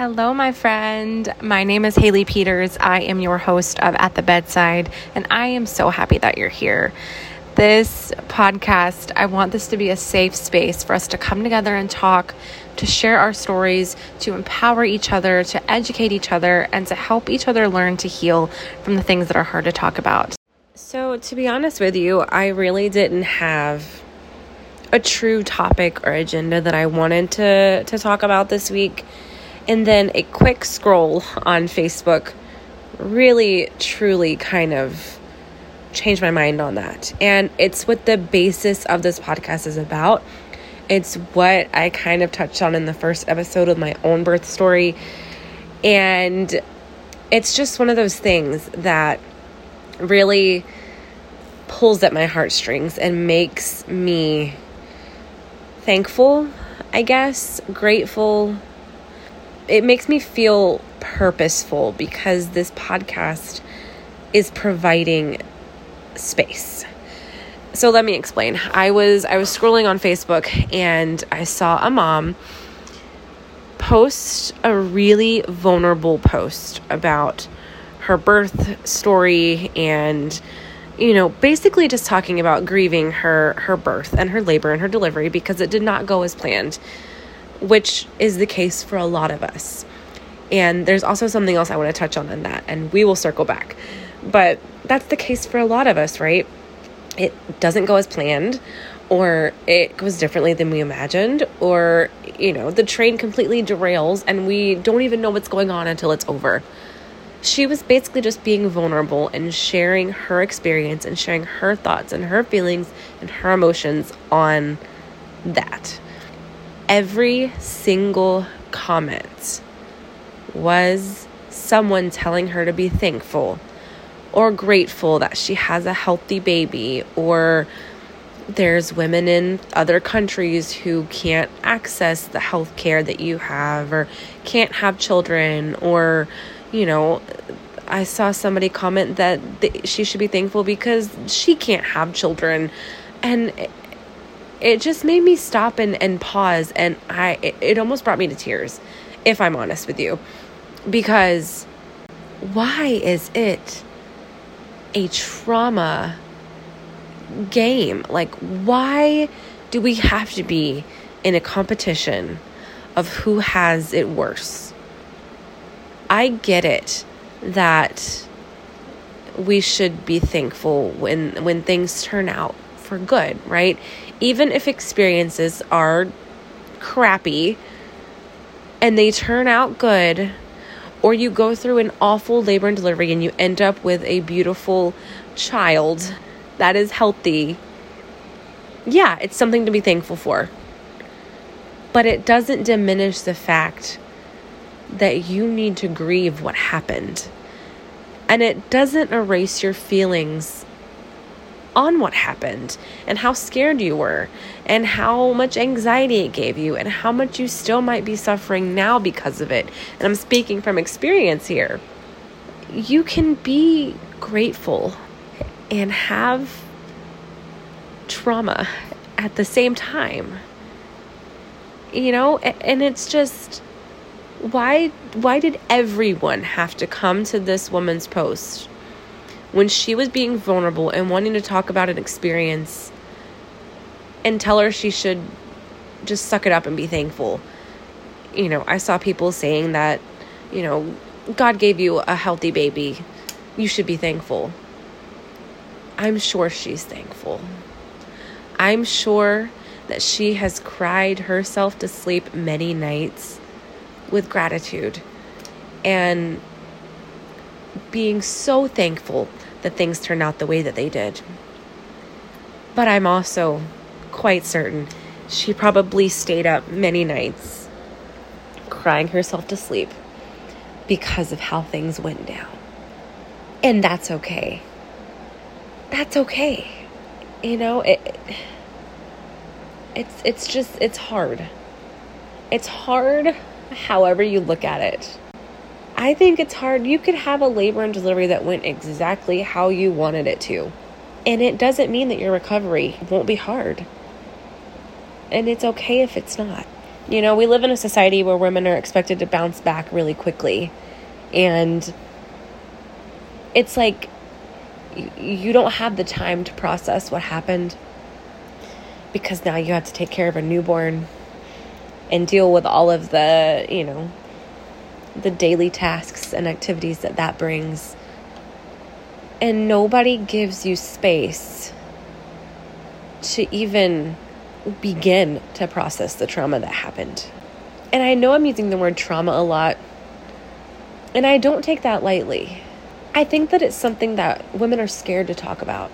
Hello, my friend. My name is Haley Peters. I am your host of At the Bedside, and I am so happy that you're here. This podcast, I want this to be a safe space for us to come together and talk, to share our stories, to empower each other, to educate each other, and to help each other learn to heal from the things that are hard to talk about. So, to be honest with you, I really didn't have a true topic or agenda that I wanted to, to talk about this week. And then a quick scroll on Facebook really, truly kind of changed my mind on that. And it's what the basis of this podcast is about. It's what I kind of touched on in the first episode of my own birth story. And it's just one of those things that really pulls at my heartstrings and makes me thankful, I guess, grateful. It makes me feel purposeful because this podcast is providing space. So let me explain. I was I was scrolling on Facebook and I saw a mom post a really vulnerable post about her birth story and you know, basically just talking about grieving her her birth and her labor and her delivery because it did not go as planned, which is the case for a lot of us. And there's also something else I want to touch on in that, and we will circle back. But that's the case for a lot of us, right? It doesn't go as planned, or it goes differently than we imagined, or, you know, the train completely derails and we don't even know what's going on until it's over she was basically just being vulnerable and sharing her experience and sharing her thoughts and her feelings and her emotions on that. Every single comment was someone telling her to be thankful or grateful that she has a healthy baby or there's women in other countries who can't access the health care that you have or can't have children or you know, I saw somebody comment that th- she should be thankful because she can't have children. And it just made me stop and, and pause. And I, it, it almost brought me to tears, if I'm honest with you. Because why is it a trauma game? Like, why do we have to be in a competition of who has it worse? I get it that we should be thankful when when things turn out for good, right? Even if experiences are crappy and they turn out good, or you go through an awful labor and delivery and you end up with a beautiful child that is healthy, yeah, it's something to be thankful for. But it doesn't diminish the fact that you need to grieve what happened. And it doesn't erase your feelings on what happened and how scared you were and how much anxiety it gave you and how much you still might be suffering now because of it. And I'm speaking from experience here. You can be grateful and have trauma at the same time. You know, and it's just why why did everyone have to come to this woman's post when she was being vulnerable and wanting to talk about an experience and tell her she should just suck it up and be thankful. You know i saw people saying that you know god gave you a healthy baby. You should be thankful. I'm sure she's thankful. I'm sure that she has cried herself to sleep many nights with gratitude and being so thankful that things turned out the way that they did. But I'm also quite certain she probably stayed up many nights crying herself to sleep because of how things went down. And that's okay. That's okay. You know, it it's it's just it's hard. It's hard however you look at it. I think it's hard. You could have a labor and delivery that went exactly how you wanted it to. And it doesn't mean that your recovery won't be hard. And it's okay if it's not. You know, we live in a society where women are expected to bounce back really quickly. And it's like you don't have the time to process what happened because now you have to take care of a newborn and deal with all of the, you know, the daily tasks and activities that that brings. And nobody gives you space to even begin to process the trauma that happened. And I know I'm using the word trauma a lot, and I don't take that lightly. I think that it's something that women are scared to talk about.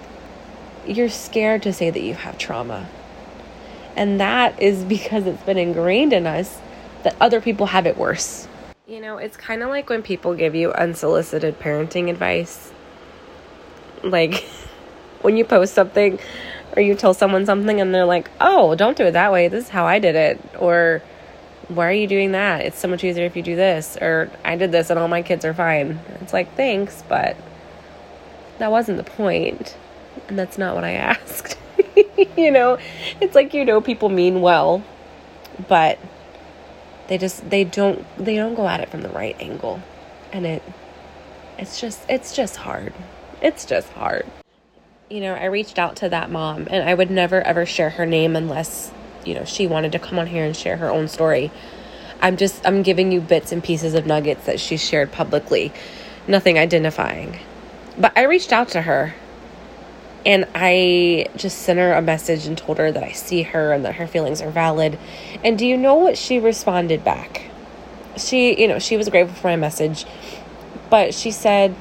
You're scared to say that you have trauma. And that is because it's been ingrained in us that other people have it worse. You know, it's kind of like when people give you unsolicited parenting advice. Like when you post something or you tell someone something and they're like, oh, don't do it that way. This is how I did it. Or why are you doing that? It's so much easier if you do this. Or I did this and all my kids are fine. It's like, thanks, but that wasn't the point. And that's not what I asked. you know, it's like, you know, people mean well, but they just, they don't, they don't go at it from the right angle. And it, it's just, it's just hard. It's just hard. You know, I reached out to that mom and I would never ever share her name unless you know she wanted to come on here and share her own story i'm just i'm giving you bits and pieces of nuggets that she shared publicly nothing identifying but i reached out to her and i just sent her a message and told her that i see her and that her feelings are valid and do you know what she responded back she you know she was grateful for my message but she said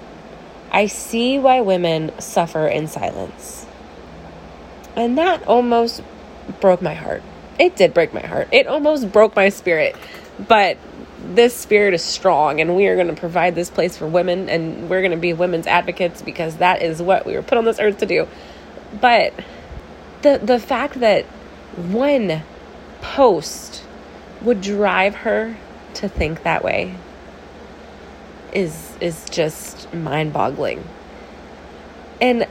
i see why women suffer in silence and that almost broke my heart it did break my heart. It almost broke my spirit. But this spirit is strong and we are going to provide this place for women and we're going to be women's advocates because that is what we were put on this earth to do. But the the fact that one post would drive her to think that way is is just mind-boggling. And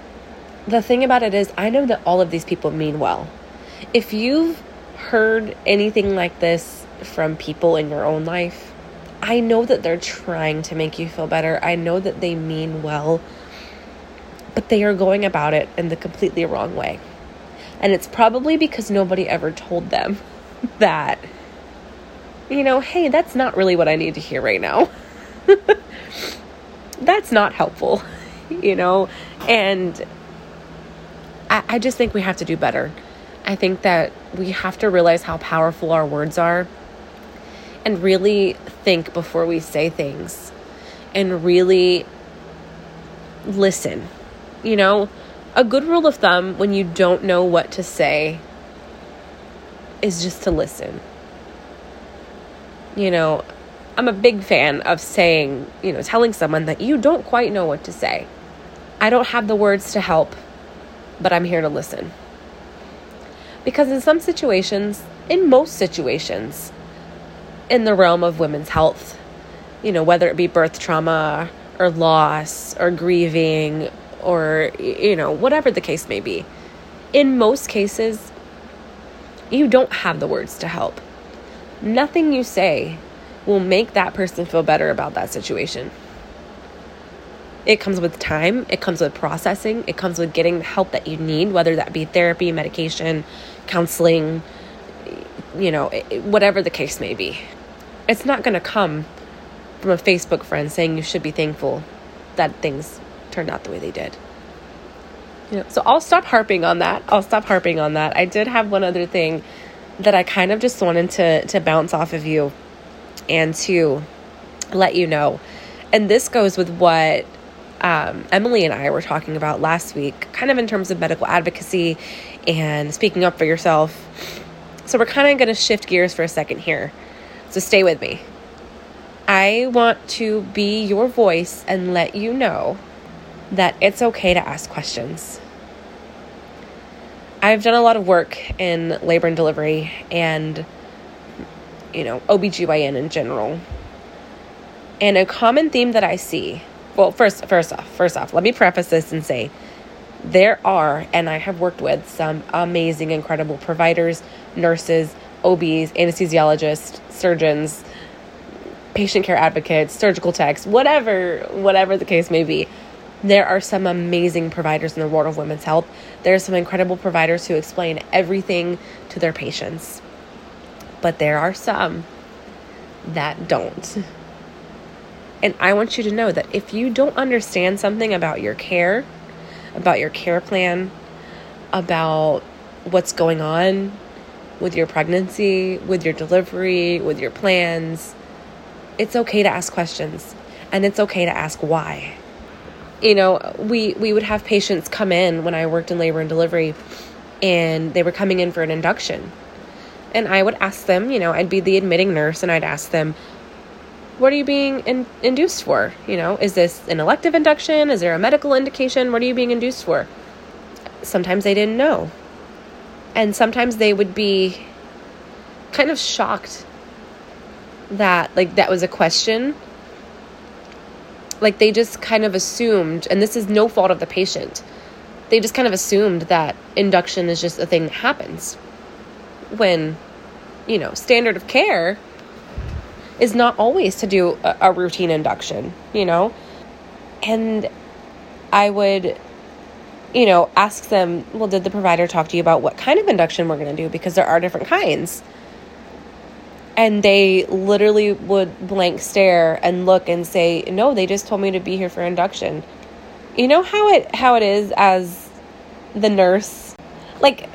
the thing about it is I know that all of these people mean well. If you've heard anything like this from people in your own life, I know that they're trying to make you feel better. I know that they mean well, but they are going about it in the completely wrong way. And it's probably because nobody ever told them that, you know, hey, that's not really what I need to hear right now. that's not helpful, you know? And I, I just think we have to do better. I think that we have to realize how powerful our words are and really think before we say things and really listen. You know, a good rule of thumb when you don't know what to say is just to listen. You know, I'm a big fan of saying, you know, telling someone that you don't quite know what to say. I don't have the words to help, but I'm here to listen. Because in some situations, in most situations, in the realm of women's health, you know, whether it be birth trauma or loss or grieving or, you know, whatever the case may be, in most cases, you don't have the words to help. Nothing you say will make that person feel better about that situation. It comes with time, it comes with processing, it comes with getting the help that you need, whether that be therapy, medication, counseling, you know, whatever the case may be. It's not going to come from a Facebook friend saying you should be thankful that things turned out the way they did. You know, so I'll stop harping on that. I'll stop harping on that. I did have one other thing that I kind of just wanted to to bounce off of you and to let you know. And this goes with what um, Emily and I were talking about last week, kind of in terms of medical advocacy and speaking up for yourself. So we're kind of going to shift gears for a second here. So stay with me. I want to be your voice and let you know that it's okay to ask questions. I've done a lot of work in labor and delivery and you know, OBGYN in general. And a common theme that I see, well, first first off, first off, let me preface this and say there are, and I have worked with some amazing, incredible providers, nurses, OBs, anesthesiologists, surgeons, patient care advocates, surgical techs, whatever, whatever the case may be. There are some amazing providers in the world of women's health. There are some incredible providers who explain everything to their patients. But there are some that don't. And I want you to know that if you don't understand something about your care, about your care plan, about what's going on with your pregnancy, with your delivery, with your plans, it's okay to ask questions and it's okay to ask why. You know, we we would have patients come in when I worked in labor and delivery and they were coming in for an induction. And I would ask them, you know, I'd be the admitting nurse and I'd ask them, what are you being in- induced for? You know, is this an elective induction? Is there a medical indication? What are you being induced for? Sometimes they didn't know. And sometimes they would be kind of shocked that like that was a question. Like they just kind of assumed and this is no fault of the patient they just kind of assumed that induction is just a thing that happens when you know standard of care is not always to do a, a routine induction you know? And i would you know ask them well did the provider talk to you about what kind of induction we're going to do? Because there are different kinds. And they literally would blank stare and look and say no they just told me to be here for induction. You know how it how it is as the nurse? Like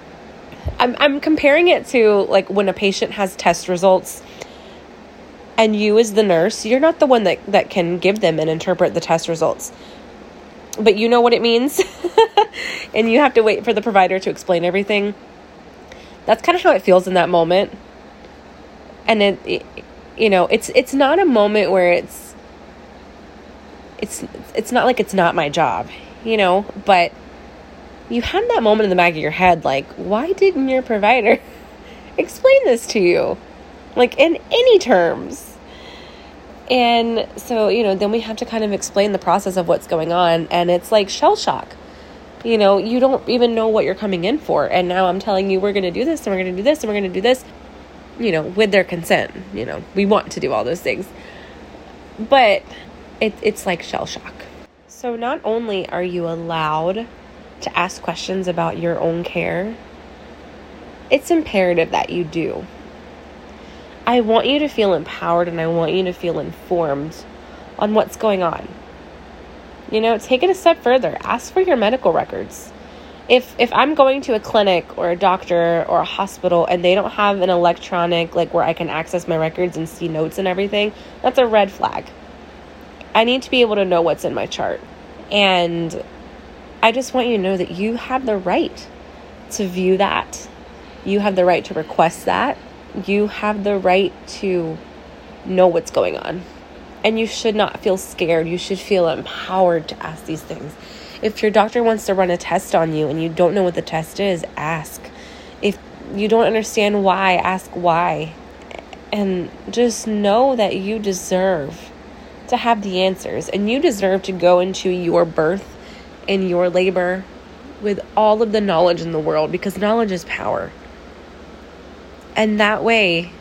i'm i'm comparing it to like when a patient has test results and you as the nurse you're not the one that that can give them and interpret the test results but you know what it means. And you have to wait for the provider to explain everything. That's kind of how it feels in that moment. And it, you know it's it's not a moment where it's it's it's not like it's not my job you know? But you have that moment in the back of your head like why didn't your provider explain this to you? Like in any terms and so you know then we have to kind of explain the process of what's going on and it's like shell shock you know you don't even know what you're coming in for and now i'm telling you we're going to do this and we're going to do this and we're going to do this you know, with their consent. You know, we want to do all those things. But it, it's like shell shock. So, not only are you allowed to ask questions about your own care, it's imperative that you do. I want you to feel empowered and I want you to feel informed on what's going on. You know, take it a step further. Ask for your medical records if if I'm going to a clinic or a doctor or a hospital and they don't have an electronic like where I can access my records and see notes and everything, that's a red flag. I need to be able to know what's in my chart. And I just want you to know that you have the right to view that. You have the right to request that. You have the right to know what's going on. And you should not feel scared. You should feel empowered to ask these things if your doctor wants to run a test on you and you don't know what the test is, ask. If you don't understand why, ask why. And just know that you deserve to have the answers and you deserve to go into your birth and your labor with all of the knowledge in the world because knowledge is power. And that way,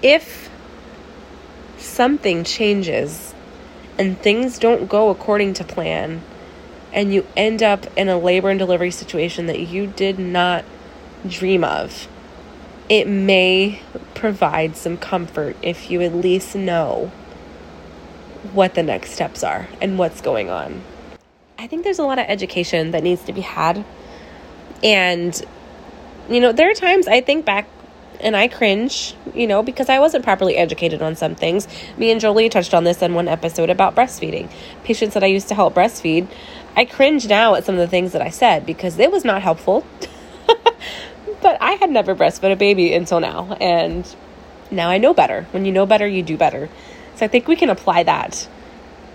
if something changes and things don't go according to plan, and you end up in a labor and delivery situation that you did not dream of, it may provide some comfort if you at least know what the next steps are and what's going on. I think there's a lot of education that needs to be had. And, you know, there are times I think back and I cringe, you know, because I wasn't properly educated on some things. Me and Jolie touched on this in one episode about breastfeeding. Patients that I used to help breastfeed, I cringe now at some of the things that I said because it was not helpful. but I had never breastfed a baby until now, and now I know better. When you know better, you do better. So I think we can apply that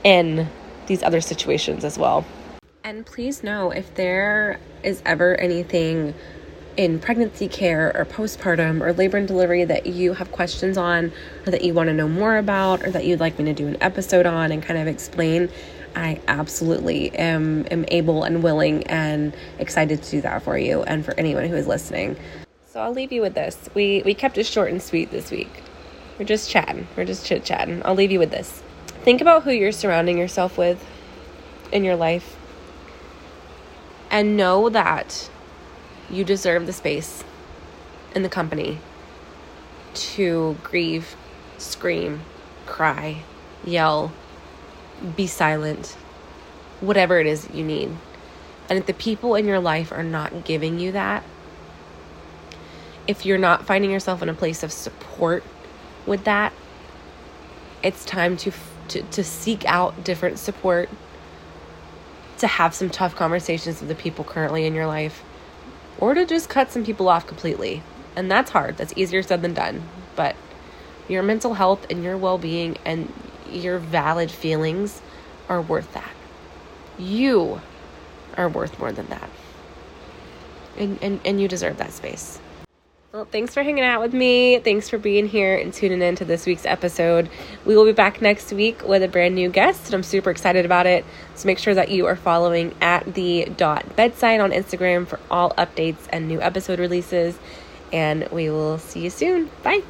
in these other situations as well. And please know if there is ever anything in pregnancy care or postpartum or labor and delivery that you have questions on or that you want to know more about or that you'd like me to do an episode on and kind of explain, I absolutely am am able and willing and excited to do that for you and for anyone who is listening. So I'll leave you with this. We we kept it short and sweet this week. We're just chatting. We're just chit chatting. I'll leave you with this. Think about who you're surrounding yourself with in your life. And know that you deserve the space and the company to grieve, scream, cry, yell, be silent, whatever it is you need. And if the people in your life are not giving you that, if you're not finding yourself in a place of support with that, it's time to, to, to seek out different support, to have some tough conversations with the people currently in your life, or to just cut some people off completely. And that's hard. That's easier said than done. But your mental health and your well being and your valid feelings are worth that. You are worth more than that. And, and, and you deserve that space. Well, thanks for hanging out with me. Thanks for being here and tuning in to this week's episode. We will be back next week with a brand new guest, and I'm super excited about it. So make sure that you are following at the dot bedside on Instagram for all updates and new episode releases. And we will see you soon. Bye.